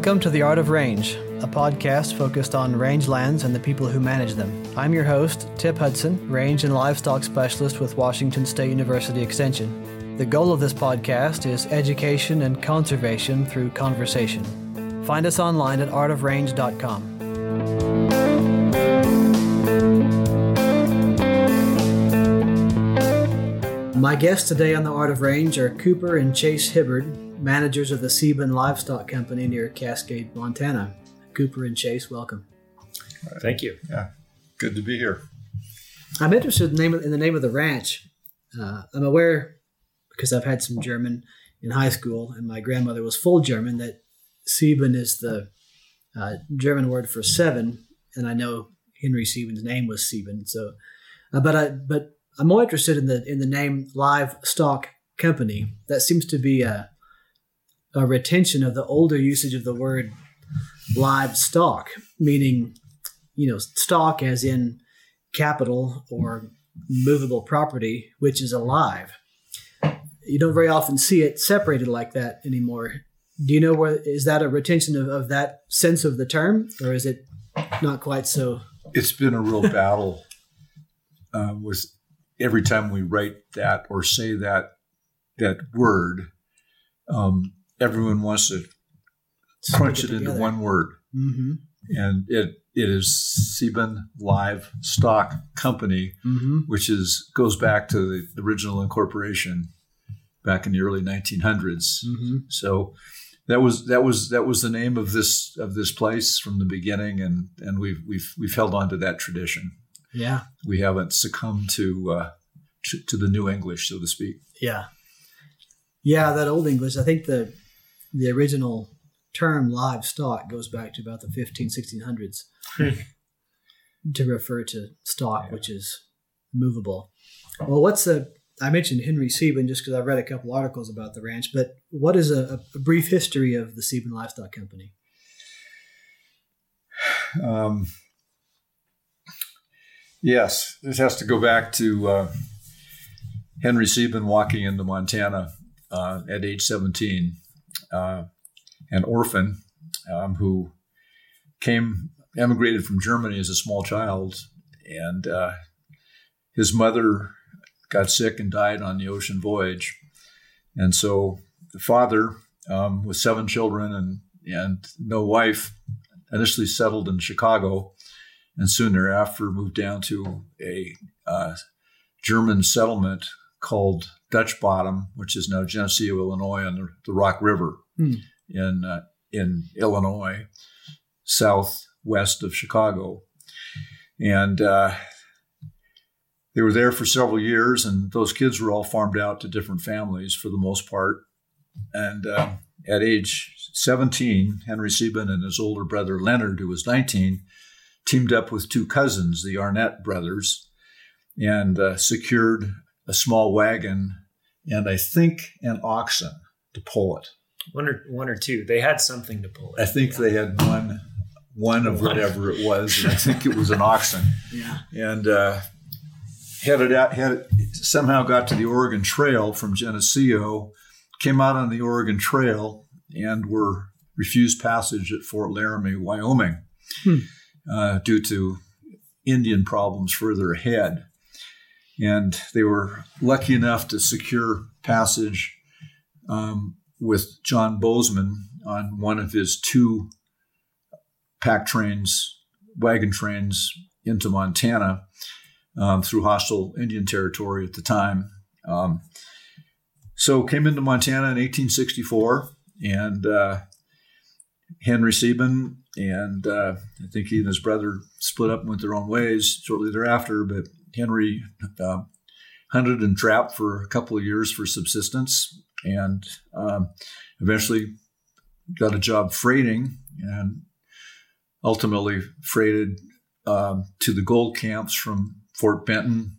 Welcome to The Art of Range, a podcast focused on rangelands and the people who manage them. I'm your host, Tip Hudson, range and livestock specialist with Washington State University Extension. The goal of this podcast is education and conservation through conversation. Find us online at artofrange.com. My guests today on the Art of Range are Cooper and Chase Hibbard, managers of the Sieben Livestock Company near Cascade, Montana. Cooper and Chase, welcome. Thank you. Yeah, good to be here. I'm interested in the name of, in the name of the ranch. Uh, I'm aware because I've had some German in high school, and my grandmother was full German. That Sieben is the uh, German word for seven, and I know Henry Sieben's name was Sieben. So, uh, but I but I'm more interested in the in the name Livestock Company. That seems to be a a retention of the older usage of the word livestock, meaning you know stock as in capital or movable property, which is alive. You don't very often see it separated like that anymore. Do you know where is that a retention of, of that sense of the term, or is it not quite so? It's been a real battle uh, with every time we write that or say that that word. Um, everyone wants to crunch it, it into one word, mm-hmm. and it it is Sieben Livestock Company, mm-hmm. which is goes back to the original incorporation back in the early 1900s. Mm-hmm. So that was that was that was the name of this of this place from the beginning, and and we've we've we've held on to that tradition. Yeah, we haven't succumbed to uh, to, to the new English, so to speak. Yeah, yeah, that old English. I think the the original term livestock goes back to about the 15 1600s to refer to stock yeah. which is movable. Well what's the i mentioned henry sieben just because i've read a couple articles about the ranch but what is a, a brief history of the sieben livestock company? Um, yes this has to go back to uh, henry sieben walking into montana uh, at age 17 uh, an orphan um, who came emigrated from Germany as a small child, and uh, his mother got sick and died on the ocean voyage, and so the father, um, with seven children and and no wife, initially settled in Chicago, and soon thereafter moved down to a uh, German settlement called Dutch Bottom, which is now Geneseo, Illinois, on the, the Rock River hmm. in uh, in Illinois, southwest of Chicago, and uh, they were there for several years. And those kids were all farmed out to different families for the most part. And uh, at age 17, Henry Sieben and his older brother Leonard, who was 19, teamed up with two cousins, the Arnett brothers, and uh, secured a small wagon and I think an oxen to pull it. One or one or two. They had something to pull it. I think they had one one of whatever it was, and I think it was an oxen. Yeah. And uh, headed out, had somehow got to the Oregon Trail from Geneseo, came out on the Oregon Trail, and were refused passage at Fort Laramie, Wyoming, hmm. uh, due to Indian problems further ahead and they were lucky enough to secure passage um, with John Bozeman on one of his two pack trains, wagon trains into Montana um, through hostile Indian territory at the time. Um, so came into Montana in 1864, and uh, Henry Sieben and uh, I think he and his brother split up and went their own ways shortly thereafter. But Henry uh, hunted and trapped for a couple of years for subsistence and um, eventually got a job freighting and ultimately freighted um, to the gold camps from Fort Benton,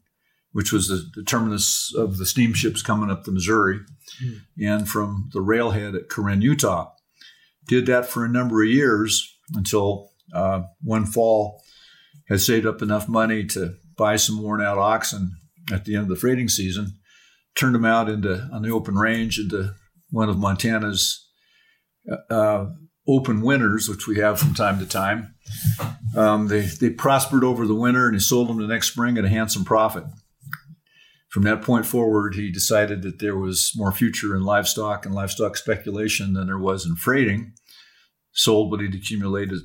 which was the, the terminus of the steamships coming up the Missouri, mm. and from the railhead at Corinne, Utah. Did that for a number of years until uh, one fall had saved up enough money to buy some worn out oxen at the end of the freighting season, turned them out into on the open range into one of Montana's uh, open winters, which we have from time to time. Um, they, they prospered over the winter and he sold them the next spring at a handsome profit. From that point forward, he decided that there was more future in livestock and livestock speculation than there was in freighting. Sold what he'd accumulated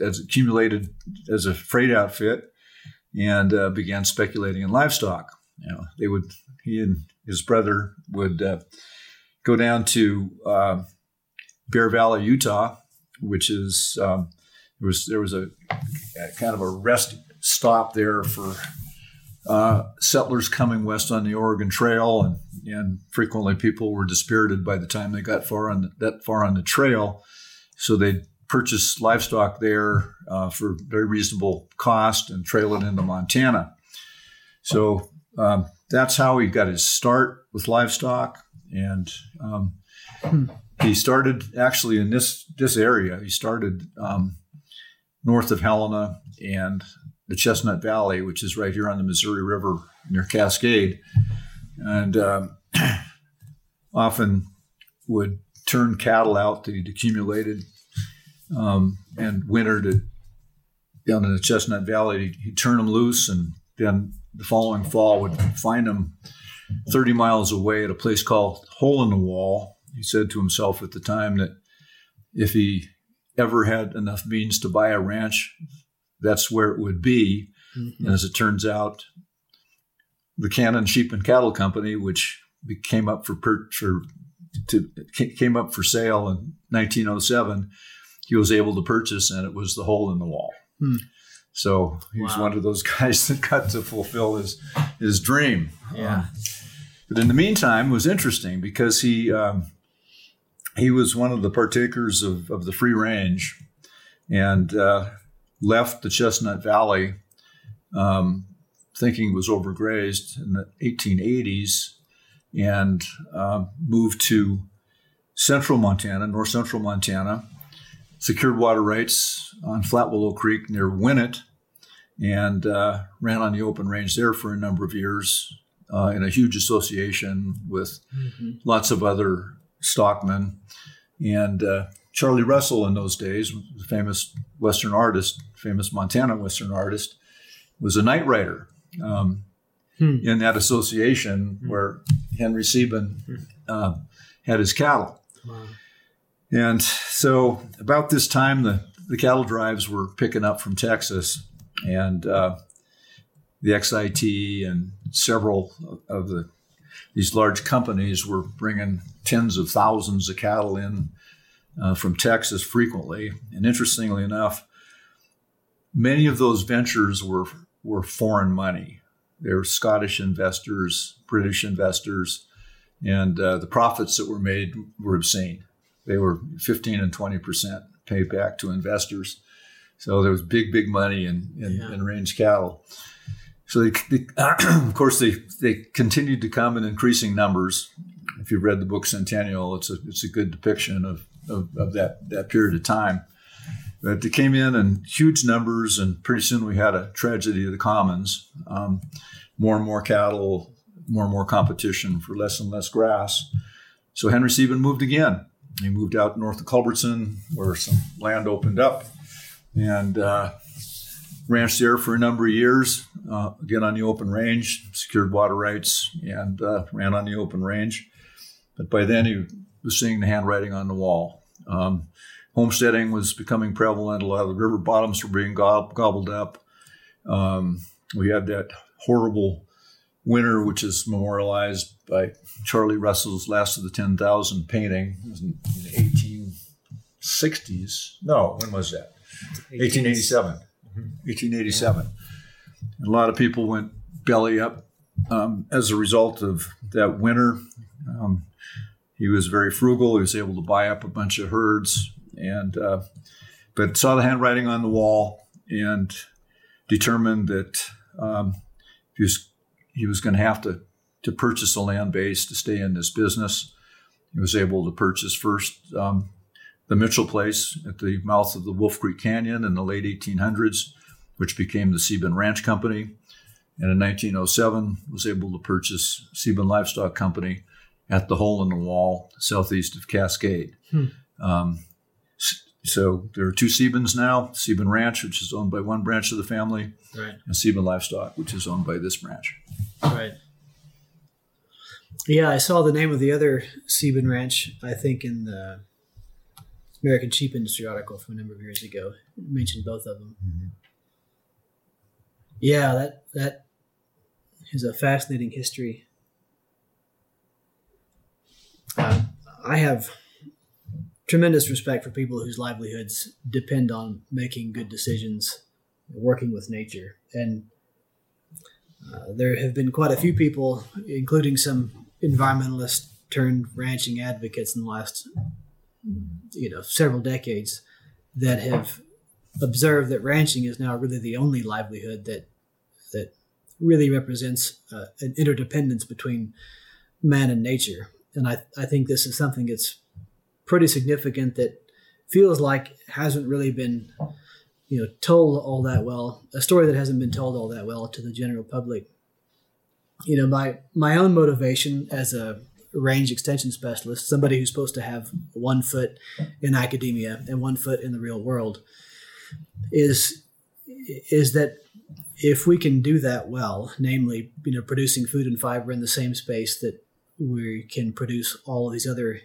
as accumulated as a freight outfit, and uh, began speculating in livestock. You know, they would he and his brother would uh, go down to uh, Bear Valley, Utah, which is um, there was there was a, a, kind of a rest stop there for uh, settlers coming west on the Oregon Trail, and and frequently people were dispirited by the time they got far on the, that far on the trail, so they purchase livestock there uh, for very reasonable cost and trail it into Montana. So um, that's how he got his start with livestock, and um, he started actually in this this area. He started um, north of Helena and the Chestnut Valley, which is right here on the Missouri River near Cascade, and um, often would turn cattle out that he'd accumulated um, and wintered it down in the Chestnut Valley. He'd, he'd turn them loose, and then the following fall would find them 30 miles away at a place called Hole in the Wall. He said to himself at the time that if he ever had enough means to buy a ranch, that's where it would be. Mm-hmm. And as it turns out, the Cannon Sheep and Cattle Company, which came up for, for to, came up for sale in 1907, he was able to purchase, and it was the hole in the wall. Hmm. So he was wow. one of those guys that got to fulfill his his dream. Yeah. Um, but in the meantime, it was interesting because he um, he was one of the partakers of, of the free range, and uh, left the Chestnut Valley, um, thinking it was overgrazed in the 1880s, and uh, moved to central Montana, north central Montana, secured water rights on Flat Willow Creek near Winnett and uh, ran on the open range there for a number of years uh, in a huge association with mm-hmm. lots of other stockmen. And uh, Charlie Russell in those days, the famous Western artist, famous Montana Western artist, was a night rider um, hmm. in that association hmm. where Henry Sieben hmm. uh, had his cattle. Wow. And so, about this time, the, the cattle drives were picking up from Texas, and uh, the XIT and several of the these large companies were bringing tens of thousands of cattle in uh, from Texas frequently. And interestingly enough, many of those ventures were were foreign money. They were Scottish investors, British investors, and uh, the profits that were made were obscene. They were 15 and 20 percent paid back to investors. So there was big, big money in, in, yeah. in range cattle. So they, they of course, they they continued to come in increasing numbers. If you've read the book Centennial, it's a it's a good depiction of, of, of that that period of time. But they came in in huge numbers, and pretty soon we had a tragedy of the commons. Um, more and more cattle, more and more competition for less and less grass. So Henry Sieben moved again. He moved out north of Culbertson, where some land opened up, and uh, ranched there for a number of years. Uh, again on the open range, secured water rights, and uh, ran on the open range. But by then, he was seeing the handwriting on the wall. Um, homesteading was becoming prevalent. A lot of the river bottoms were being gob- gobbled up. Um, we had that horrible winter, which is memorialized by Charlie Russell's Last of the 10,000 painting. In, the 1860s. No, when was that? 1887. 1887. And a lot of people went belly up um, as a result of that winter. Um, he was very frugal. He was able to buy up a bunch of herds, and uh, but saw the handwriting on the wall and determined that um, he was he was going to have to to purchase a land base to stay in this business. He was able to purchase first um, the Mitchell Place at the mouth of the Wolf Creek Canyon in the late 1800s, which became the Sieben Ranch Company. And in 1907, was able to purchase Sieben Livestock Company at the hole in the wall southeast of Cascade. Hmm. Um, so there are two Siebens now Sieben Ranch, which is owned by one branch of the family, Right. and Sieben Livestock, which is owned by this branch. Right. Yeah, I saw the name of the other Sieben Ranch, I think, in the American Sheep Industry article from a number of years ago. It mentioned both of them. Mhm. Yeah, that that is a fascinating history. Uh, I have tremendous respect for people whose livelihoods depend on making good decisions, working with nature, and uh, there have been quite a few people, including some environmentalists turned ranching advocates in the last, you know, several decades, that have observed that ranching is now really the only livelihood that that really represents uh, an interdependence between man and nature. And I, I think this is something that's pretty significant that feels like hasn't really been you know told all that well a story that hasn't been told all that well to the general public you know my my own motivation as a range extension specialist somebody who's supposed to have one foot in academia and one foot in the real world is is that if we can do that well namely you know producing food and fiber in the same space that we can produce all of these other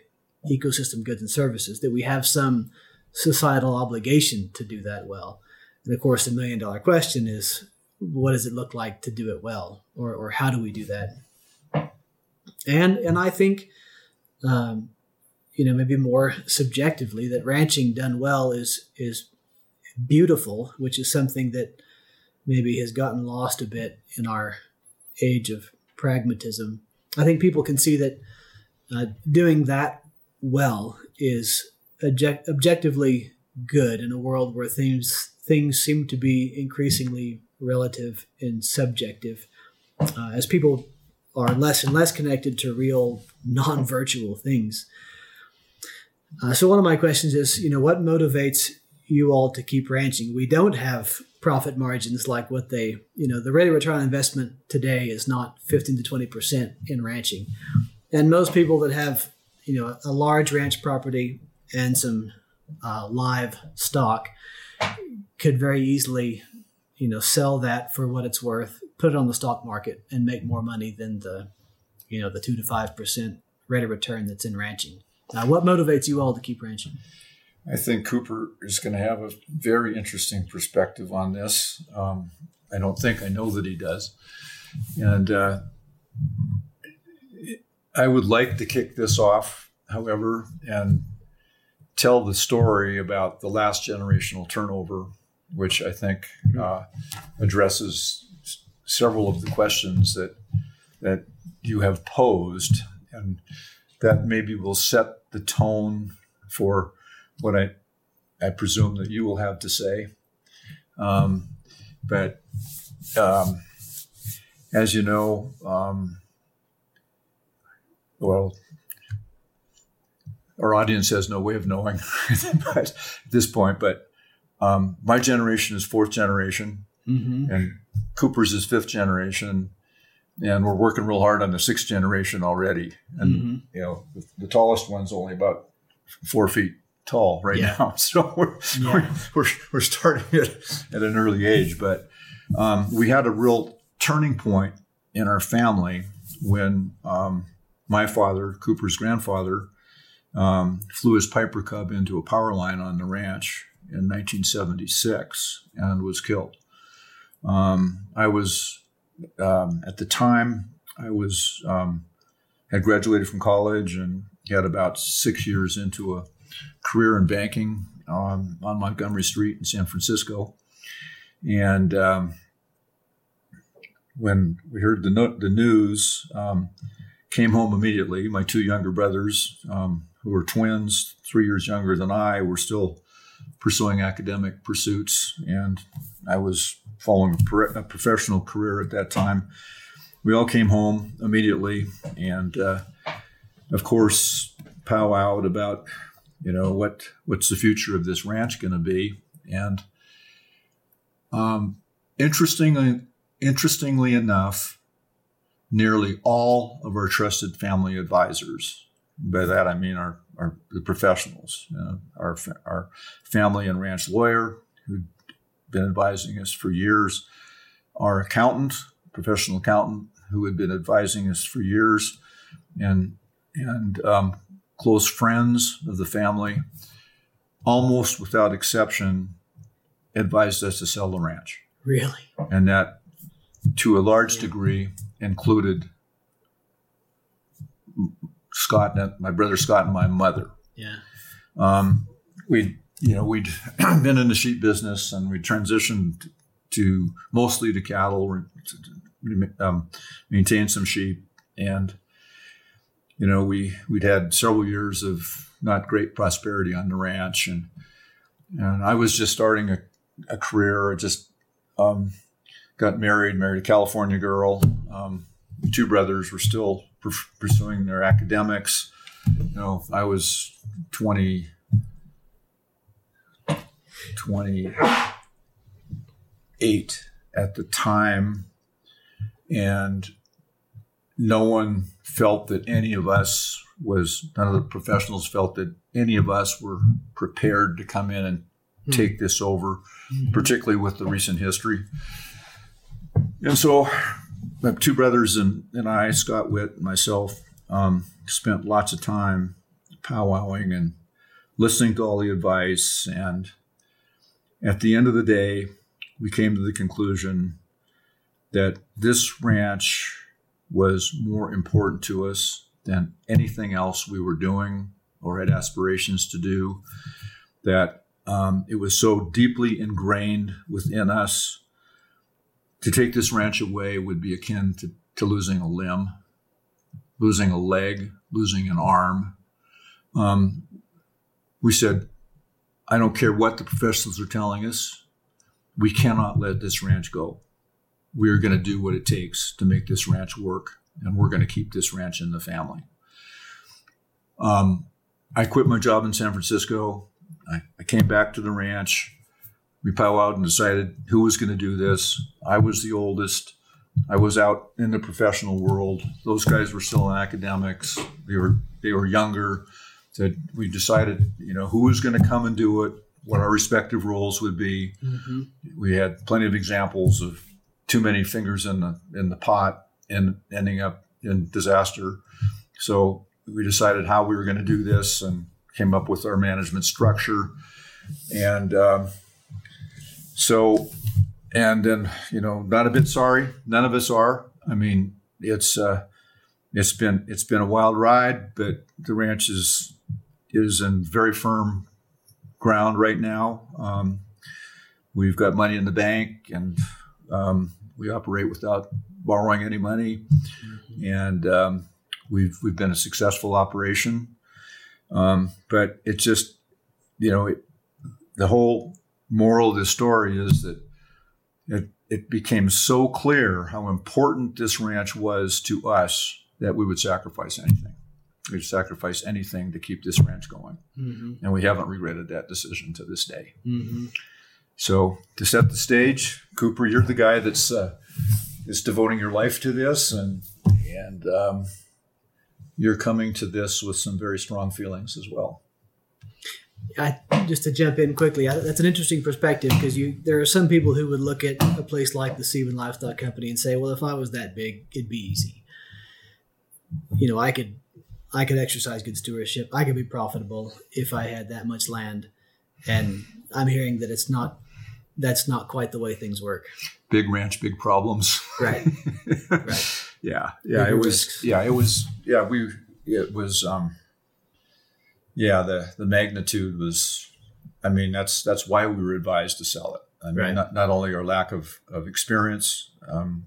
ecosystem goods and services that we have some societal obligation to do that well. And of course the million dollar question is what does it look like to do it well? Or, or how do we do that? And and i think um, you know maybe more subjectively that ranching done well is is beautiful which is something that maybe has gotten lost a bit in our age of pragmatism. I think people can see that uh, doing that well is object- objectively good in a world where things things seem to be increasingly relative and subjective uh, as people are less and less connected to real non-virtual things. Uh, so one of my questions is you know what motivates you all to keep ranching? We don't have profit margins like what they you know the rate of return on investment today is not 15 to 20 percent in ranching. And most people that have you know a large ranch property and some uh, live stock could very easily you know sell that for what it's worth put it on the stock market and make more money than the you know the two to five percent rate of return that's in ranching now what motivates you all to keep ranching I think Cooper is going to have a very interesting perspective on this. Um, I don't think I know that he does. And uh, I would like to kick this off, however, and tell the story about the last generational turnover, which I think uh, addresses several of the questions that that you have posed, and that maybe will set the tone for what I, I presume that you will have to say. Um, but um, as you know, um, well, our audience has no way of knowing at this point, but um, my generation is fourth generation, mm-hmm. and Cooper's is fifth generation, and we're working real hard on the sixth generation already. And Mm-hmm. you know, the, the tallest one's only about four feet tall right Yeah. now. So we're, Yeah. we're, we're, we're starting it at an early age. But um, we had a real turning point in our family when um, my father, Cooper's grandfather, um, flew his Piper Cub into a power line on the ranch in 1976 and was killed. Um, I was, um, at the time, I was um, had graduated from college and got about six years into a career in banking on, on Montgomery Street in San Francisco. And um, when we heard the, no- the news, um, came home immediately. My two younger brothers, um, who were twins, three years younger than I, were still pursuing academic pursuits, and I was following a, pro- a professional career at that time. We all came home immediately, and uh, of course, powwowed about you know what what's the future of this ranch going to be, and um, interestingly, interestingly enough, nearly all of our trusted family advisors, by that I mean our our the professionals, uh, our our family and ranch lawyer who'd been advising us for years, our accountant, professional accountant who had been advising us for years, and and um, close friends of the family, almost without exception, advised us to sell the ranch, Really? and that to a large Yeah. degree included Scott, and my brother Scott, and my mother. Yeah. Um, we, you know, we'd been in the sheep business and we transitioned to mostly to cattle, um, maintain some sheep, and you know, we we'd had several years of not great prosperity on the ranch, and and I was just starting a, a career. I just um, got married, married a California girl. Um, two brothers were still pursuing their academics. You know, I was 20, 28 at the time, and no one felt that any of us was, none of the professionals felt that any of us were prepared to come in and Hmm. take this over, particularly with the recent history. And so, my two brothers and, and I, Scott Whit and myself, um, spent lots of time powwowing and listening to all the advice. And at the end of the day, we came to the conclusion that this ranch was more important to us than anything else we were doing or had aspirations to do. That um, it was so deeply ingrained within us. To take this ranch away would be akin to, to losing a limb, losing a leg, losing an arm. Um, we said, I don't care what the professionals are telling us, we cannot let this ranch go. We're going to do what it takes to make this ranch work, and we're going to keep this ranch in the family. Um, I quit my job in San Francisco. I, I came back to the ranch. We powwowed and decided who was going to do this. I was the oldest. I was out in the professional world. Those guys were still in academics. They were they were younger. So we decided, you know, who was going to come and do it, what our respective roles would be. Mm-hmm. We had plenty of examples of too many fingers in the in the pot and ending up in disaster. So we decided how we were going to do this and came up with our management structure. And um, so, and then you know, not a bit sorry. None of us are. I mean, it's uh, it's been it's been a wild ride, but the ranch is is in very firm ground right now. Um, we've got money in the bank, and um, we operate without borrowing any money, and um, we've we've been a successful operation. Um, but it's just, you know, it, the whole moral of the story is that it it became so clear how important this ranch was to us that we would sacrifice anything. We'd sacrifice anything to keep this ranch going, Mm-hmm. and we haven't regretted that decision to this day. Mm-hmm. So to set the stage, Cooper, you're the guy that's uh, is devoting your life to this, and and um, you're coming to this with some very strong feelings as well. I, just to jump in quickly, I, that's an interesting perspective because you there are some people who would look at a place like the Sieben Livestock Company and say, "Well, if I was that big, it'd be easy. You know, I could I could exercise good stewardship. I could be profitable if I had that much land." And I'm hearing that it's not that's not quite the way things work. Big ranch, big problems. Right. Right. yeah, yeah. It was. risks. Yeah, it was. Yeah, we. It was. Um, yeah, the the magnitude was. I mean, that's that's why we were advised to sell it. I mean, Right. not, not only our lack of, of experience, um,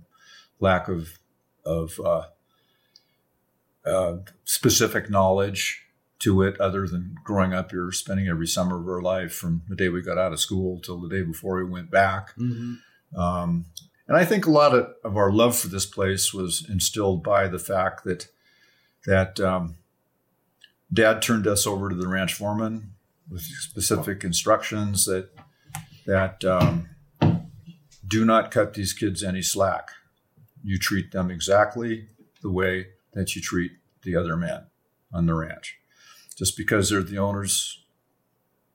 lack of of uh, uh, specific knowledge to it, other than growing up here, spending every summer of our life from the day we got out of school till the day before we went back. Mm-hmm. Um, and I think a lot of, of our love for this place was instilled by the fact that that um, Dad turned us over to the ranch foreman with specific instructions that that um, do not cut these kids any slack. You treat them exactly the way that you treat the other men on the ranch. Just because they're the owner's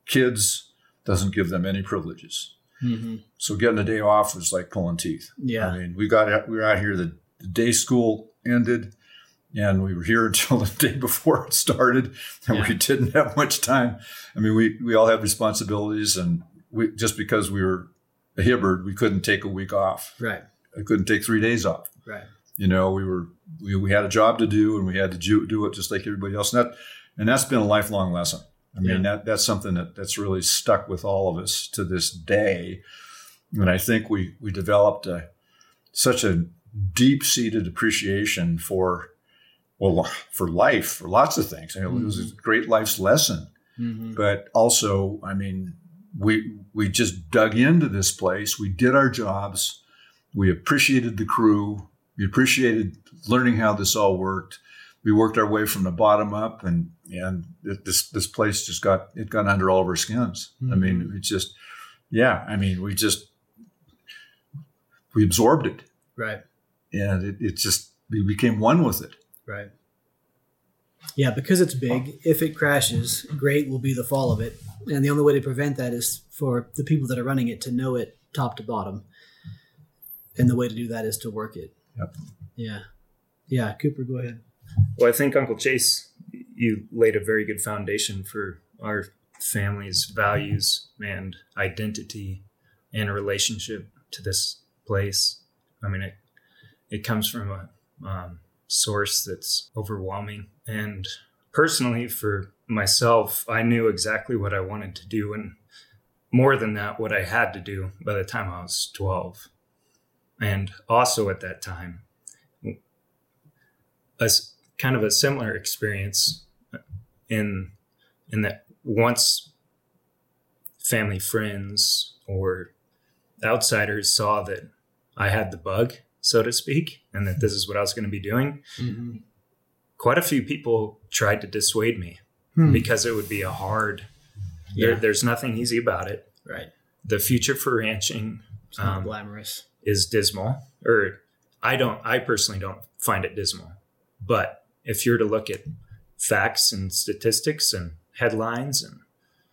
kids doesn't give them any privileges. Mm-hmm. So getting a day off was like pulling teeth. Yeah. I mean, we got out, we were out here the, the day school ended, and we were here until the day before it started, and Yeah. we didn't have much time. I mean, we we all have responsibilities, and we just because we were a Hibbard, we couldn't take a week off. Right. I couldn't take three days off. Right. You know, we were we, we had a job to do, and we had to do, do it just like everybody else. And that and that's been a lifelong lesson. I mean, that that's something that that's really stuck with all of us to this day. And I think we we developed a, such a deep seated appreciation for well for life for lots of things. I mean, It was a great life's lesson, Mm-hmm. but also, I mean, we we just dug into this place. We did our jobs. We appreciated the crew. We appreciated learning how this all worked. We worked our way from the bottom up, and and it- this this place just got it got under all of our skins. I mean, it just yeah. I mean, we just we absorbed it, Right. and it, it just we became one with it. Right. Yeah, because it's big, if it crashes, great will be the fall of it. And the only way to prevent that is for the people that are running it to know it top to bottom. And the way to do that is to work it. Yep. Yeah. Yeah, Cooper, go ahead. Well, I think Uncle Chase, you laid a very good foundation for our family's values and identity and relationship to this place. I mean, it it comes from a um, source that's overwhelming. And personally, for myself, I knew exactly what I wanted to do, and more than that, what I had to do by the time I was twelve. And also at that time, a kind of a similar experience in in that once family friends or outsiders saw that I had the bug, so to speak, and that this is what I was going to be doing, Mm-hmm. quite a few people tried to dissuade me Hmm. because it would be a hard. There, Yeah. there's nothing easy about it. Right. The future for ranching Um, glamorous. is dismal or i don't i personally don't find it dismal but if you're to look at facts and statistics and headlines and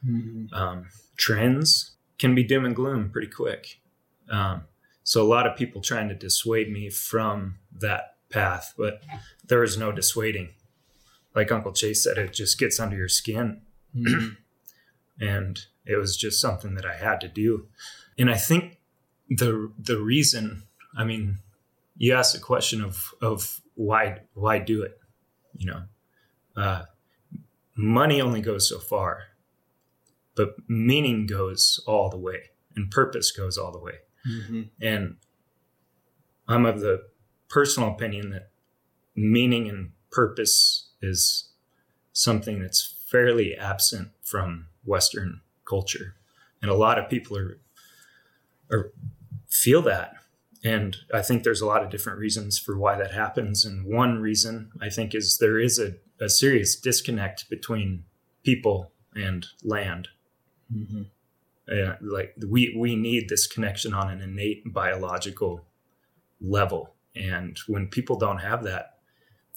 Mm-hmm. um, trends can be doom and gloom pretty quick um, so a lot of people trying to dissuade me from that path but there is no dissuading like uncle chase said it just gets under your skin and it was just something that I had to do. And I think the the reason, I mean, you asked the question of of why why do it, you know, uh, money only goes so far, but meaning goes all the way, and purpose goes all the way. Mhm. And I'm of the personal opinion that meaning and purpose is something that's fairly absent from Western culture. And a lot of people are, are feel that. And I think there's a lot of different reasons for why that happens. And one reason I think is there is a, a serious disconnect between people and land Mhm. Uh, like we we need this connection on an innate biological level and when people don't have that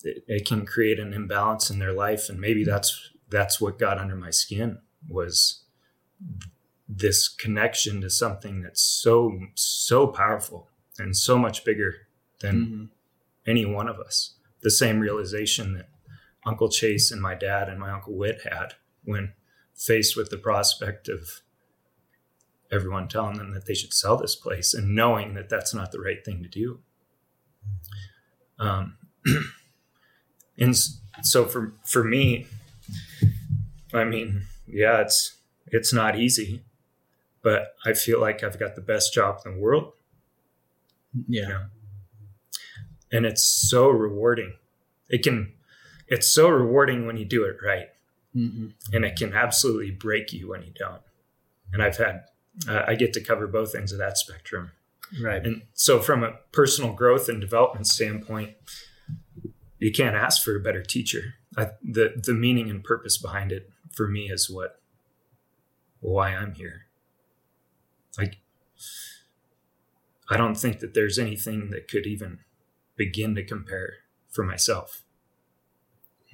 it, it can create an imbalance in their life and maybe that's that's what got under my skin was this connection to something that's so so powerful and so much bigger than Mhm. any one of us. The same realization that Uncle Chase and my dad and my Uncle Whit had when faced with the prospect of everyone telling them that they should sell this place and knowing that that's not the right thing to do. Um, and so for for me, I mean, yeah, it's it's not easy, but I feel like I've got the best job in the world Yeah. Yeah. and it's so rewarding. It can, it's so rewarding when you do it right, hmm and it can absolutely break you when you don't. And I've had, uh, I get to cover both ends of that spectrum. Right. And so, from a personal growth and development standpoint, you can't ask for a better teacher. I, the the meaning and purpose behind it for me is what why I'm here. Like, I don't think that there's anything that could even begin to compare for myself.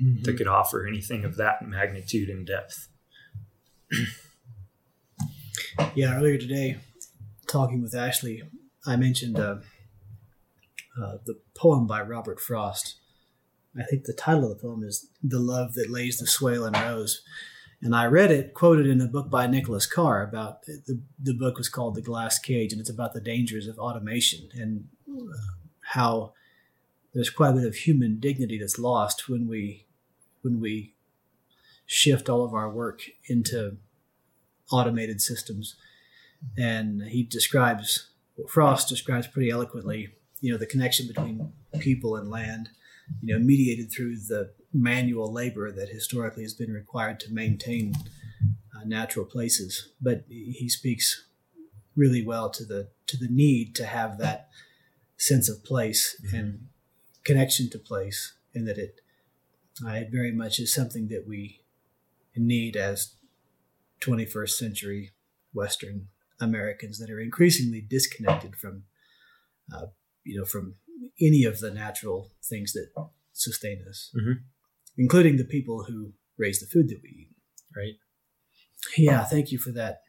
mm-hmm. that could offer anything of that magnitude and depth. yeah, earlier today, talking with Ashley, I mentioned uh, uh, the poem by Robert Frost. I think the title of the poem is "The Love That Lays the Swale in Rows," and I read it quoted in a book by Nicholas Carr about the the book was called The Glass Cage, and it's about the dangers of automation and uh, how there's quite a bit of human dignity that's lost when we when we shift all of our work into automated systems. And he describes Frost describes pretty eloquently, you know, the connection between people and land, you know, mediated through the manual labor that historically has been required to maintain uh, natural places. But he speaks really well to the to the need to have that sense of place mm-hmm. and connection to place, and that it uh, very much is something that we need as 21st century Western Americans that are increasingly disconnected from, uh, you know, from any of the natural things that sustain us, mm-hmm. including the people who raise the food that we eat. Right. Yeah. Thank you for that.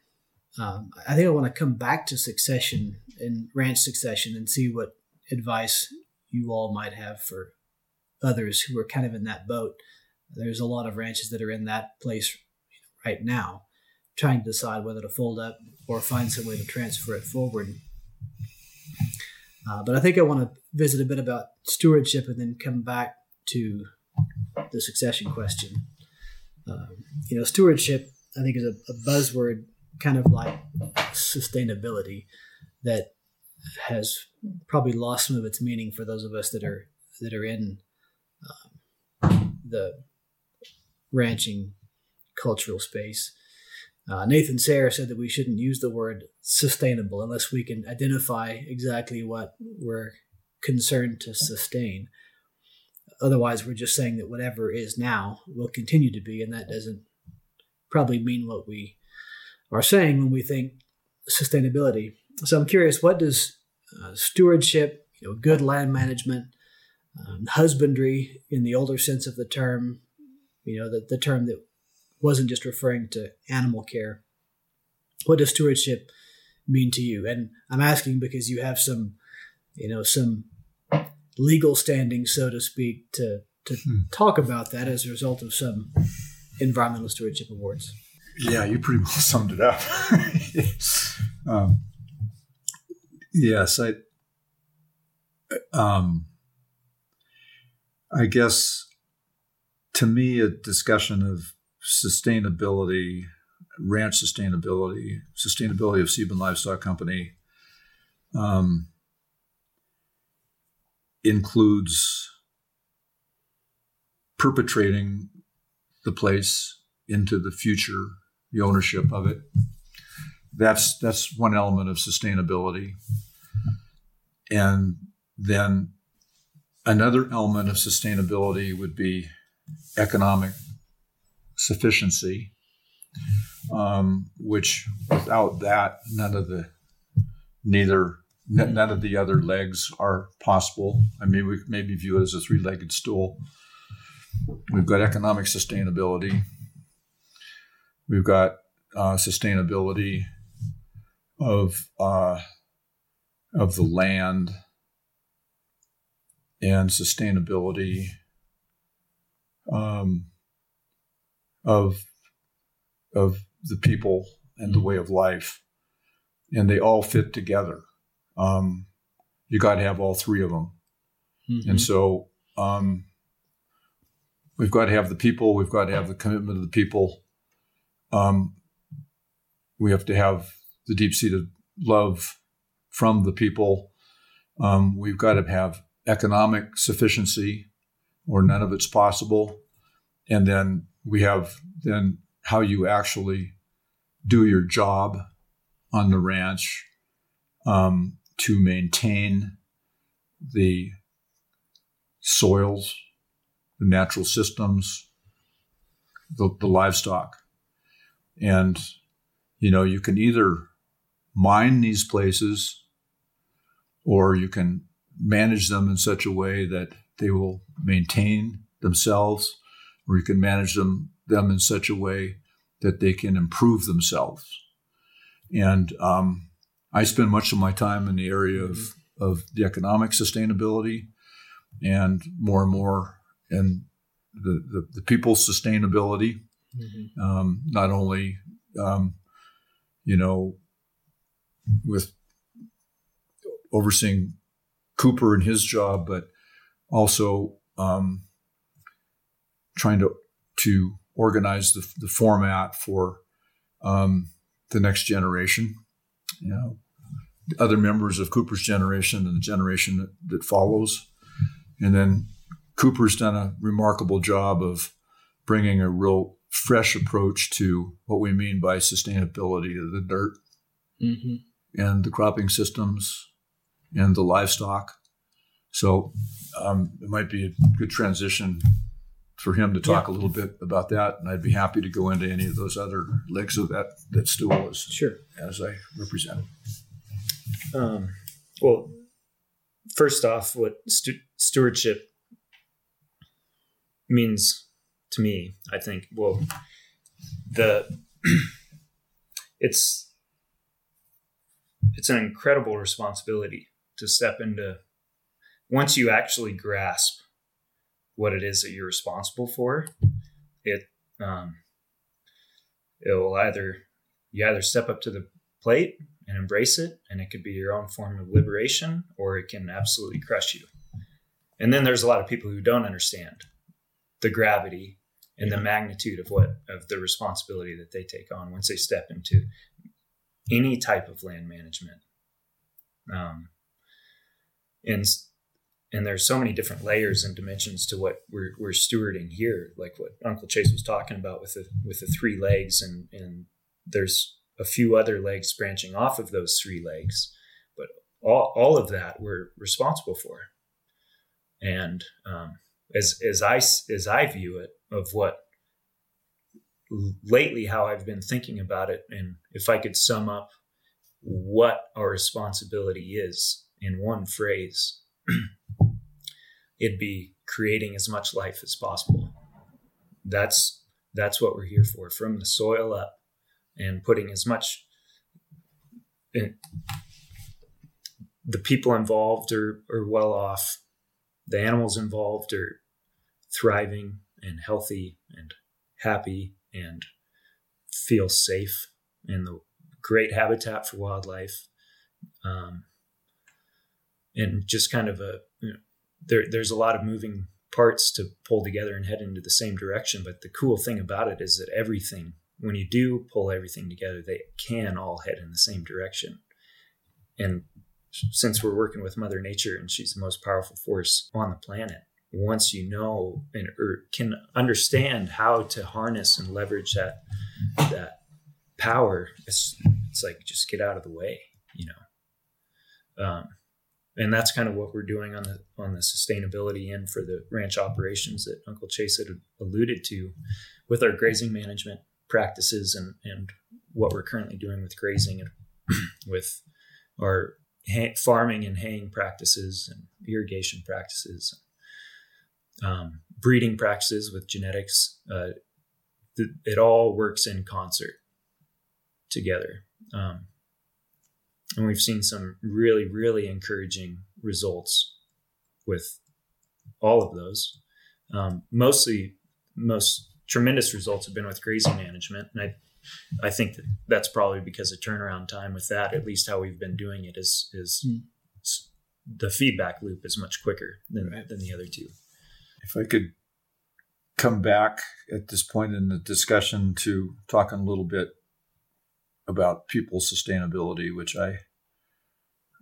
Um, I think I want to come back to succession and ranch succession and see what advice you all might have for others who are kind of in that boat. There's a lot of ranches that are in that place right now, trying to decide whether to fold up or find some way to transfer it forward. Uh, but I think I want to visit a bit about stewardship and then come back to the succession question. Um, you know, stewardship, I think, is a, a buzzword kind of like sustainability that has probably lost some of its meaning for those of us that are that are in um, the ranching cultural space. Uh, Nathan Sayre said that we shouldn't use the word sustainable unless we can identify exactly what we're concerned to sustain. Otherwise, we're just saying that whatever is now will continue to be, and that doesn't probably mean what we are saying when we think sustainability. So I'm curious, what does uh, stewardship, you know, good land management, um, husbandry in the older sense of the term, you know, the, the term that wasn't just referring to animal care. What does stewardship mean to you? And I'm asking because you have some, you know, some legal standing, so to speak, to to hmm. talk about that as a result of some environmental stewardship awards. Yeah, you pretty well summed it up. um, yes, I. Um, I guess to me, a discussion of sustainability, ranch sustainability, sustainability of Sieben Livestock Company um, includes perpetrating the place into the future, the ownership of it. That's that's one element of sustainability. And then another element of sustainability would be economic sufficiency, um, which without that, none of the neither none of the other legs are possible. I mean, we maybe view it as a three-legged stool. We've got economic sustainability. We've got uh, sustainability of uh, of the land and sustainability um, of of the people and the way of life, and they all fit together. Um, you got to have all three of them, mm-hmm. and so um, we've got to have the people. We've got to have the commitment of the people. Um, we have to have the deep seated love from the people. Um, we've got to have economic sufficiency, or none of it's possible. And then we have then how you actually do your job on the ranch um, to maintain the soils, the natural systems, the, the livestock. And, you know, you can either mine these places or you can manage them in such a way that they will maintain themselves where you can manage them them in such a way that they can improve themselves. And um, I spend much of my time in the area of, of the economic sustainability and more and more in the, the, the people's sustainability. Mm-hmm. Um, not only, um, you know, with overseeing Cooper and his job, but also um, trying to to organize the, the format for um, the next generation. You know, other members of Cooper's generation and the generation that, that follows, and then Cooper's done a remarkable job of bringing a real fresh approach to what we mean by sustainability of the dirt mm-hmm. and the cropping systems and the livestock. So um, it might be a good transition for him to talk yeah. a little bit about that, and I'd be happy to go into any of those other legs of that that stool as sure as I represent. Um, well, first off, what stu- stewardship means to me, I think, well, the it's it's an incredible responsibility to step into once you actually grasp what it is that you're responsible for, it um, it will either you either step up to the plate and embrace it, and it could be your own form of liberation, or it can absolutely crush you. And then there's a lot of people who don't understand the gravity and the magnitude of what of the responsibility that they take on once they step into any type of land management. Um, and and there's so many different layers and dimensions to what we're, we're stewarding here like what uncle chase was talking about with the with the three legs and and there's a few other legs branching off of those three legs but all, all of that we're responsible for. And um, as as i as i view it of what lately how i've been thinking about it and if i could sum up what our responsibility is in one phrase it'd be creating as much life as possible. That's that's what we're here for, from the soil up, and putting as much. In, the people involved are, are well off. The animals involved are thriving and healthy and happy and feel safe in the great habitat for wildlife. Um, and just kind of a there, there's a lot of moving parts to pull together and head into the same direction. But the cool thing about it is that everything, when you do pull everything together, they can all head in the same direction. And since we're working with Mother Nature and she's the most powerful force on the planet, once you know and or can understand how to harness and leverage that that power, it's it's like just get out of the way, you know. Um, and that's kind of what we're doing on the on the sustainability end for the ranch operations that Uncle Chase had alluded to with our grazing management practices and and what we're currently doing with grazing and with our farming and haying practices and irrigation practices, um, breeding practices with genetics. Uh, it all works in concert together. Um, and we've seen some really, really encouraging results with all of those. Um, mostly, most tremendous results have been with grazing management, and I, I think that that's probably because the turnaround time with that, at least how we've been doing it, is is mm. the feedback loop is much quicker than right. than the other two. If I could come back at this point in the discussion to talking a little bit about people's sustainability, which I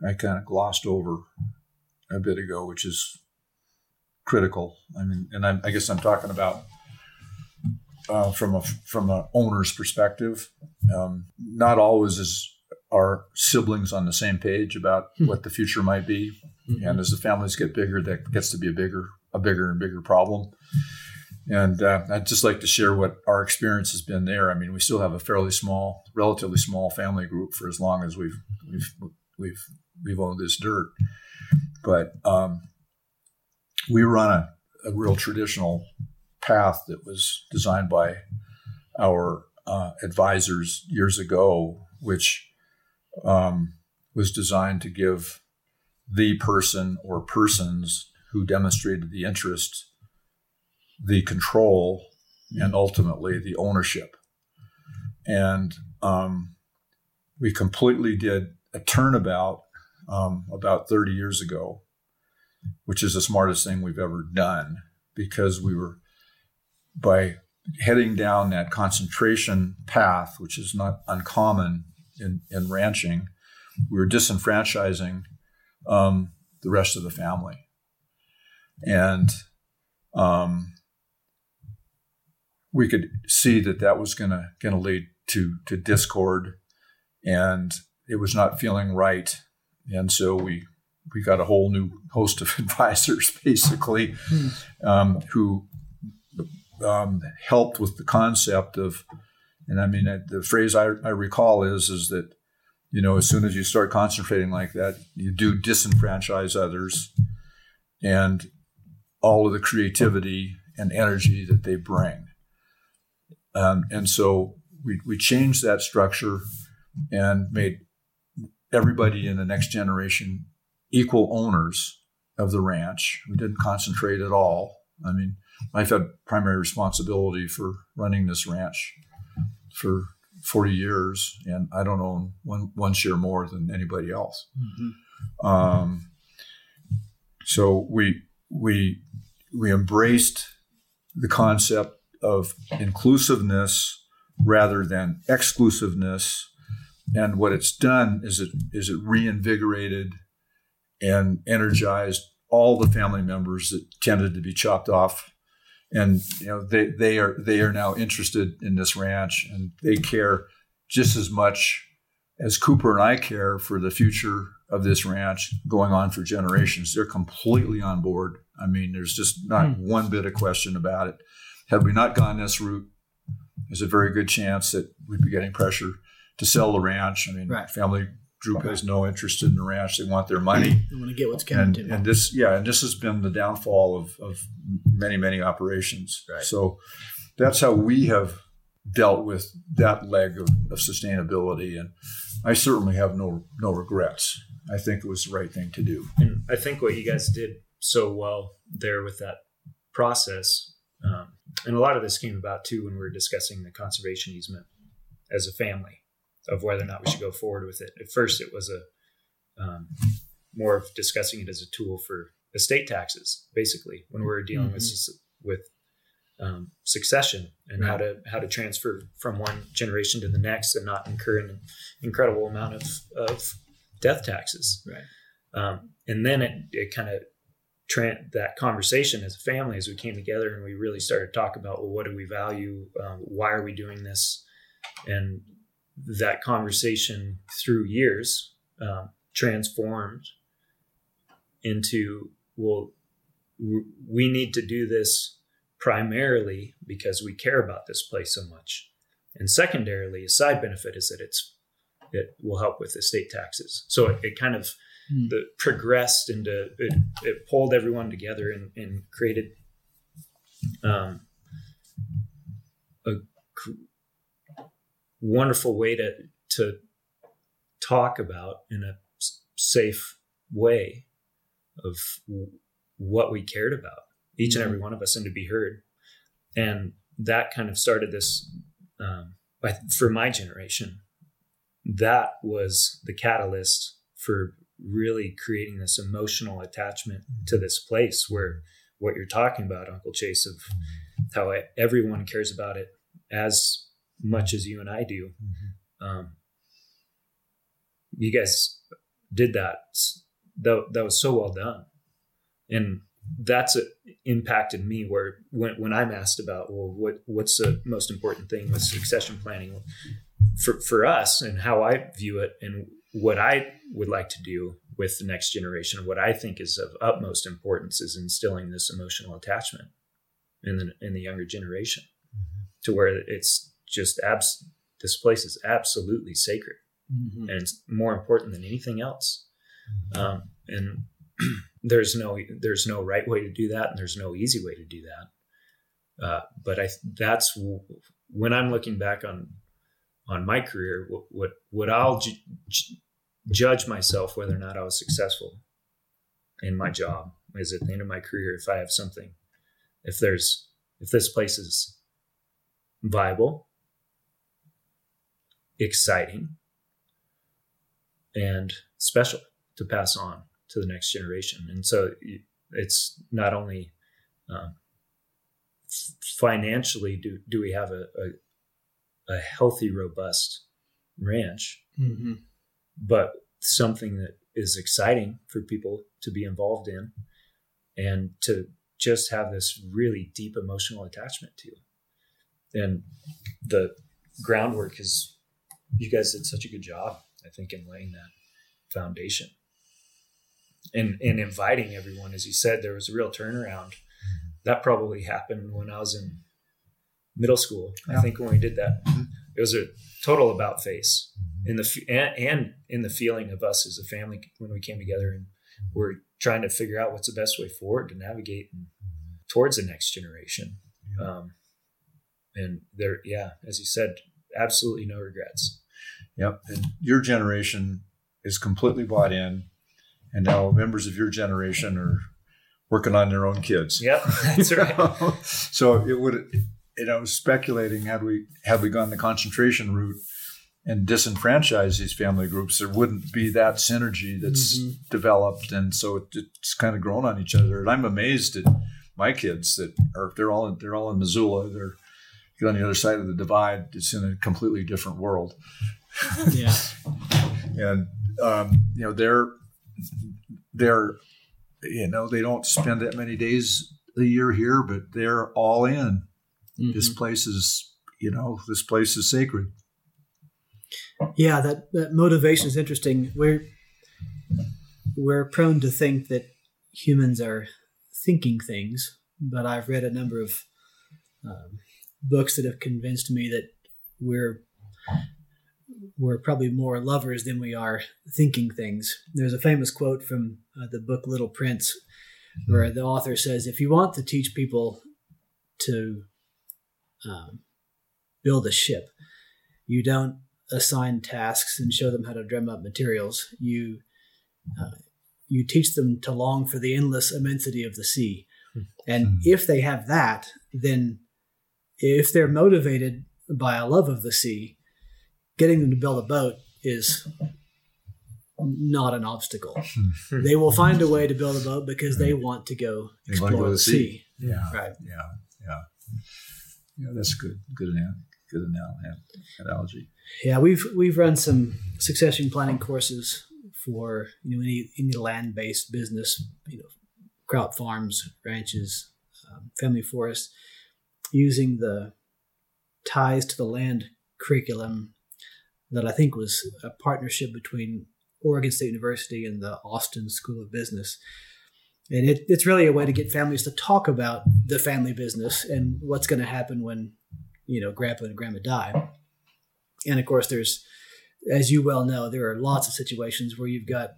I kind of glossed over a bit ago, which is critical. I mean, and I'm, i guess I'm talking about uh, from a from an owner's perspective. Um, not always is our siblings on the same page about hmm. what the future might be, mm-hmm. and as the families get bigger, that gets to be a bigger a bigger and bigger problem. And uh, I'd just like to share what our experience has been there. I mean, we still have a fairly small, relatively small family group for as long as we've we've we've we've owned this dirt, but um, we run a, a real traditional path that was designed by our uh, advisors years ago, which um, was designed to give the person or persons who demonstrated the interest the control and ultimately the ownership. And um, we completely did a turnabout um, about 30 years ago, which is the smartest thing we've ever done because we were, by heading down that concentration path, which is not uncommon in, in ranching, we were disenfranchising um, the rest of the family. And um, we could see that that was going to lead to to discord, and it was not feeling right. And so we we got a whole new host of advisors, basically, hmm. um, who um, helped with the concept of. And I mean, the phrase I, I recall is is that you know as soon as you start concentrating like that, you do disenfranchise others, and all of the creativity and energy that they bring. Um, and so we, we changed that structure and made everybody in the next generation equal owners of the ranch. We didn't concentrate at all. I mean, I've had primary responsibility for running this ranch for 40 years, and I don't own one, one share more than anybody else. Mm-hmm. Um, so we we we embraced the concept of inclusiveness rather than exclusiveness. And what it's done is it is it reinvigorated and energized all the family members that tended to be chopped off. And you know they, they are they are now interested in this ranch and they care just as much as Cooper and I care for the future of this ranch going on for generations. They're completely on board. I mean, there's just not hmm. one bit of question about it. Had we not gone this route, there's a very good chance that we'd be getting pressure to sell the ranch. I mean, right. family group has no interest in the ranch; they want their money. They want to get what's coming and, to them. And this, yeah, and this has been the downfall of, of many, many operations. Right. So that's how we have dealt with that leg of, of sustainability, and I certainly have no no regrets. I think it was the right thing to do. And I think what you guys did so well there with that process um, and a lot of this came about too when we were discussing the conservation easement as a family of whether or not we should go forward with it. At first, it was a um, more of discussing it as a tool for estate taxes, basically, when we were dealing mm-hmm. with with um, succession and right. how to how to transfer from one generation to the next and not incur an incredible amount of, of death taxes. Right. Um, and then it, it kind of tra- that conversation as a family as we came together and we really started to talk about well what do we value um, why are we doing this and that conversation through years um, transformed into well we need to do this primarily because we care about this place so much and secondarily a side benefit is that it's it will help with estate taxes so it, it kind of mm. that progressed into it, it pulled everyone together and, and created um, a cr- wonderful way to to talk about in a safe way of what we cared about each and mm-hmm. every one of us and to be heard. And that kind of started this um, for my generation that was the catalyst for really creating this emotional attachment mm-hmm. to this place where what you're talking about, Uncle Chase, of mm-hmm. how everyone cares about it as much as you and I do. Mm-hmm. Um, you guys did that. That, that was so well done. And that's a, impacted me where when, when I'm asked about, well, what, what's the most important thing with succession planning for, for us and how I view it and what I would like to do with the next generation, what I think is of utmost importance is instilling this emotional attachment in the in the younger generation, mm-hmm. to where it's just abs. This place is absolutely sacred, mm-hmm. and it's more important than anything else. Um, and there's no there's no right way to do that, and there's no easy way to do that. Uh, but I that's w- when I'm looking back on on my career, what what, what I'll ju- ju- judge myself whether or not I was successful in my job is at the end of my career if I have something, if there's if this place is viable, exciting, and special to pass on to the next generation. And so it's not only um, financially do do we have a, a, a healthy, robust ranch, Mm-hmm. but something that is exciting for people to be involved in and to just have this really deep emotional attachment to. And the groundwork is you guys did such a good job, I think, in laying that foundation. And and inviting everyone, as you said, there was a real turnaround. That probably happened when I was in middle school. I think when we did that, Mhm. it was a total about face in the f- and, and in the feeling of us as a family when we came together and we're trying to figure out what's the best way forward to navigate towards the next generation. Um, and there, yeah, as you said, absolutely no regrets. Yep. And your generation is completely bought in. And now members of your generation are working on their own kids. Yep, that's right. so it would, you know, speculating had we had we gone the concentration route and disenfranchise these family groups, there wouldn't be that synergy that's Mhm. developed, and so it, it's kind of grown on each other. And I'm amazed at my kids that are they're all in, they're all in Missoula. They're on the other side of the divide. It's in a completely different world Yeah. and um, you know they're they're you know they don't spend that many days a year here but they're all in this Mhm. place is you know this place is sacred Yeah, that, that motivation is interesting. We're we're prone to think that humans are thinking things, but I've read a number of um, books that have convinced me that we're we're probably more lovers than we are thinking things. There's a famous quote from uh, the book Little Prince, where the author says, "If you want to teach people to um, build a ship, you don't assign tasks and show them how to drum up materials. You uh, you teach them to long for the endless immensity of the sea. And Hmm. if they have that, then if they're motivated by a love of the sea, getting them to build a boat is not an obstacle. Hmm. they will find a way to build a boat because they want to go They explore go to the sea. sea. yeah Right. yeah yeah yeah that's good good good analogy Yeah, we've we've run some succession planning courses for you know any any land based business, you know, crop farms, ranches, um, family forests, using the ties to the land curriculum that I think was a partnership between Oregon State University and the Austin School of Business. And it, it's really a way to get families to talk about the family business and what's going to happen when, you know, grandpa and grandma die. And of course, there's, as you well know, there are lots of situations where you've got,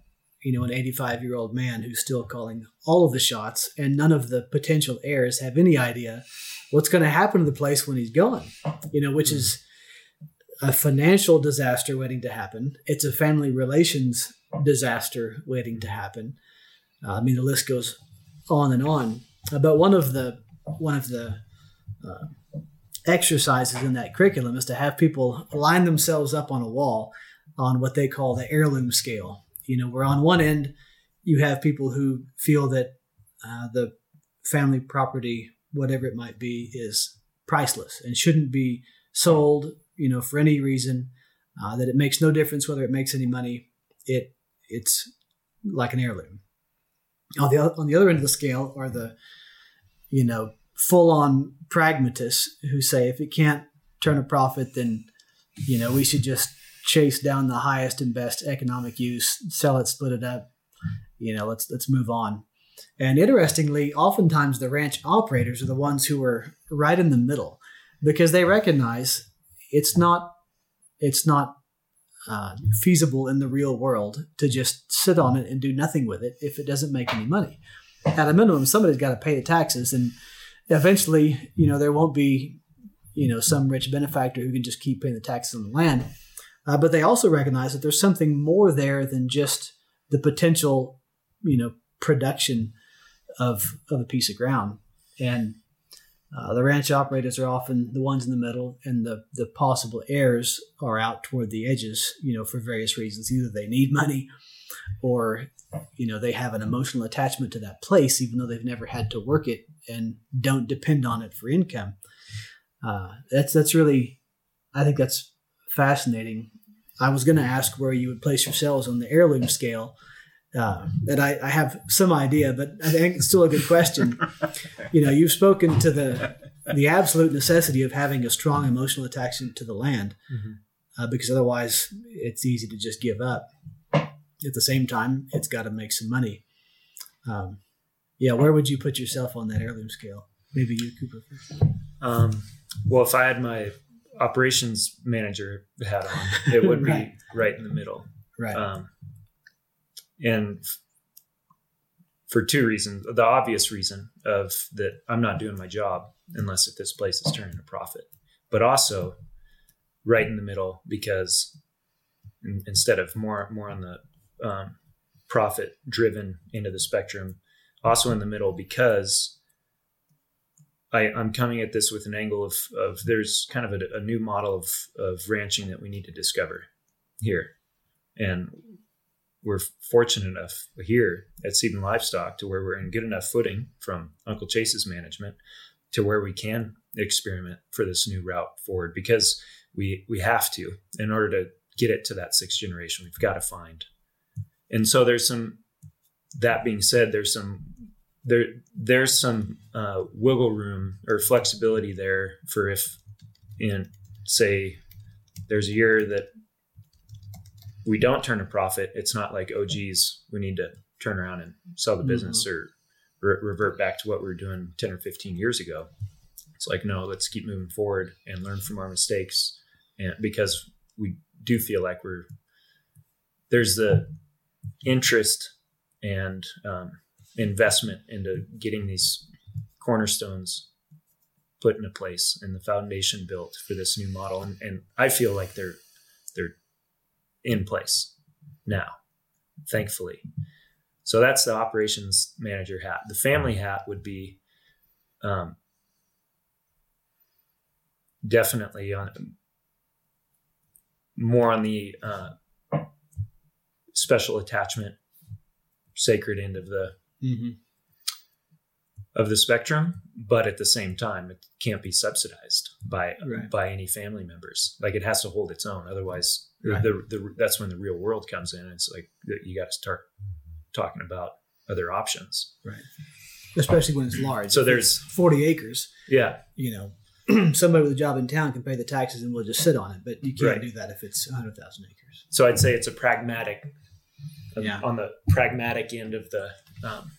you know, an 85 year old man who's still calling all of the shots, and none of the potential heirs have any idea what's going to happen to the place when he's gone, you know, which is a financial disaster waiting to happen. It's a family relations disaster waiting to happen. Uh, I mean, the list goes on and on. But one of the one of the uh, exercises in that curriculum is to have people line themselves up on a wall on what they call the heirloom scale. You know, where on one end you have people who feel that uh, the family property, whatever it might be, is priceless and shouldn't be sold. You know, for any reason, uh, that it makes no difference whether it makes any money. It it's like an heirloom. On the on the other end of the scale are the, you know, full on pragmatists who say if it can't turn a profit, then you know we should just chase down the highest and best economic use, sell it, split it up. You know, let's let's move on. And interestingly, oftentimes the ranch operators are the ones who are right in the middle because they recognize it's not it's not uh, feasible in the real world to just sit on it and do nothing with it if it doesn't make any money. At a minimum, somebody's got to pay the taxes, and eventually, you know, there won't be, you know, some rich benefactor who can just keep paying the taxes on the land. Uh, but they also recognize that there's something more there than just the potential, you know, production of of a piece of ground. And uh, the ranch operators are often the ones in the middle, and the the possible heirs are out toward the edges, you know, for various reasons. Either they need money, or you know they have an emotional attachment to that place, even though they've never had to work it and don't depend on it for income. Uh, that's that's really, I think that's fascinating. I was going to ask where you would place yourselves on the heirloom scale. Uh, and I, I, have some idea, but I think it's still a good question. you know, you've spoken to the the absolute necessity of having a strong emotional attachment to the land, mm-hmm. uh, because otherwise it's easy to just give up. At the same time, it's got to make some money. Um, yeah, where would you put yourself on that heirloom scale? Maybe you, Cooper. Um, well, if I had my operations manager hat on, it would right. be right in the middle. Right. Um, and for two reasons. The obvious reason of that I'm not doing my job unless if this place is turning a profit, but also right in the middle because in, instead of more more on the um, profit driven into the spectrum, also in the middle because I, am coming at this with an angle of, of there's kind of a, a, new model of, of ranching that we need to discover here. And we're fortunate enough here at Sieben Livestock to where we're in good enough footing from Uncle Chase's management to where we can experiment for this new route forward because we we have to in order to get it to that sixth generation we've got to find. And so there's some that being said there's some there there's some uh, wiggle room or flexibility there for if in say there's a year that we don't turn a profit it's not like oh geez we need to turn around and sell the business mm-hmm. or re- revert back to what we were doing 10 or 15 years ago it's like no let's keep moving forward and learn from our mistakes and because we do feel like we're there's the interest and um, investment into getting these cornerstones put into place and the foundation built for this new model. And, and I feel like they're they're in place now, thankfully. So that's the operations manager hat. The family hat would be um, definitely on more on the uh, special attachment sacred end of the mm-hmm. Of the spectrum, but at the same time, it can't be subsidized by right. by any family members. Like it has to hold its own. Otherwise, right. the, the, that's when the real world comes in. It's like you got to start talking about other options, right? Especially when it's large. So there's forty acres. Yeah, you know, somebody with a job in town can pay the taxes and we'll just sit on it, but you can't right. do that if it's hundred thousand acres. So I'd say it's a pragmatic yeah. on the pragmatic end of the um,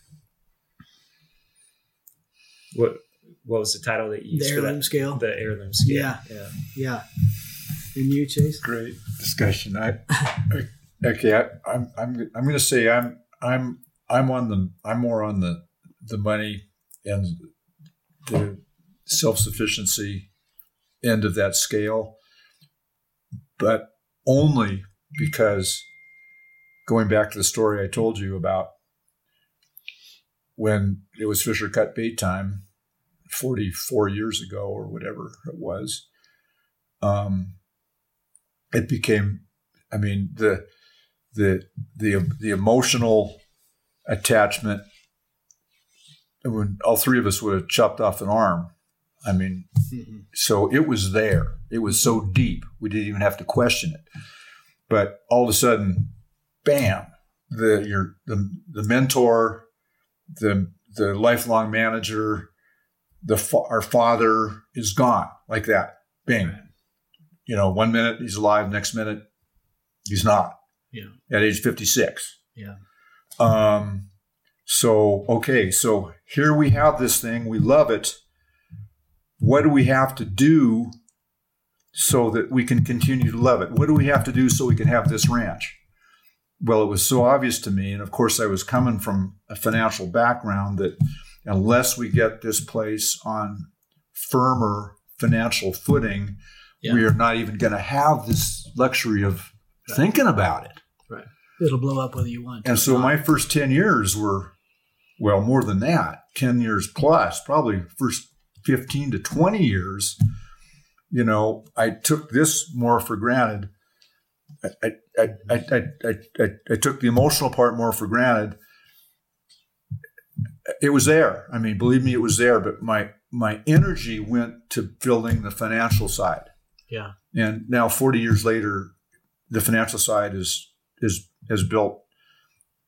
what what was the title that you used the heirloom scale. The heirloom scale yeah. yeah. Yeah. And you chase? Great discussion. I okay I, i'm i'm i'm going to say i'm i'm i'm on the i'm more on the the money and the self-sufficiency end of that scale but only because going back to the story I told you about when it was Fisher cut bait time 44 years ago or whatever it was, um, it became, I mean, the, the, the, the emotional attachment when all three of us would have chopped off an arm. I mean, mm-hmm. so it was there. It was so deep. We didn't even have to question it. But all of a sudden, bam, the your the, the mentor, the the lifelong manager, the our father is gone like that. Bing. You know, one minute he's alive, next minute he's not. Yeah. At age 56. Yeah. Um so okay, so here we have this thing, we love it. What do we have to do so that we can continue to love it? What do we have to do so we can have this ranch? Well, it was so obvious to me. And of course, I was coming from a financial background that unless we get this place on firmer financial footing, Yeah. we are not even going to have this luxury of thinking about it. Right. It'll blow up whether you want. to And so not. my first 10 years were, well, more than that, 10 years plus, probably first 15 to 20 years, you know, I took this more for granted. I, I, I, I, I, took the emotional part more for granted. It was there. I mean, believe me, it was there, but my, my energy went to building the financial side. Yeah. And now 40 years later, the financial side is, is, is built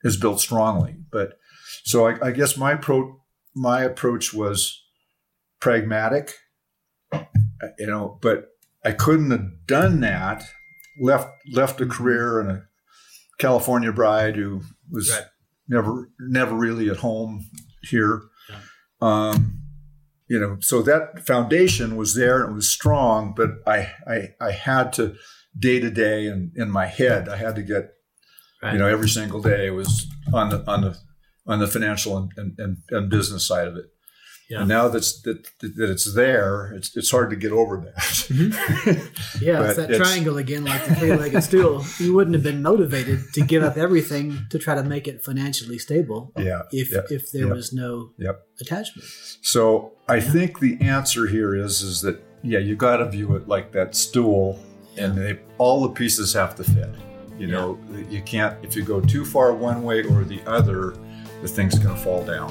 is built strongly. But so I, I guess my pro my approach was pragmatic, you know. But I couldn't have done that. Left left a career and a California bride who was Right. never never really at home here. Yeah. Um, you know, so that foundation was there and it was strong, but I I, I had to day to day and in my head I had to get Right. you know every single day was on the on the on the financial and, and, and, and business side of it Yeah. and now that's that, that it's there it's, it's hard to get over that mm-hmm. Yeah, it's that it's- triangle again, like the three-legged stool. You wouldn't have been motivated to give up everything to try to make it financially stable yeah if yeah, if there yeah. was no Yep. attachment. so i think the answer here is is that yeah you got to view it like that stool and they, all the pieces have to fit you know you can't if you go too far one way or the other the thing's going to fall down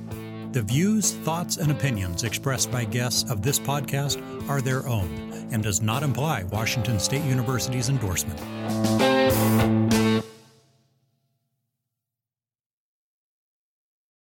The views, thoughts, and opinions expressed by guests of this podcast are their own and does not imply Washington State University's endorsement.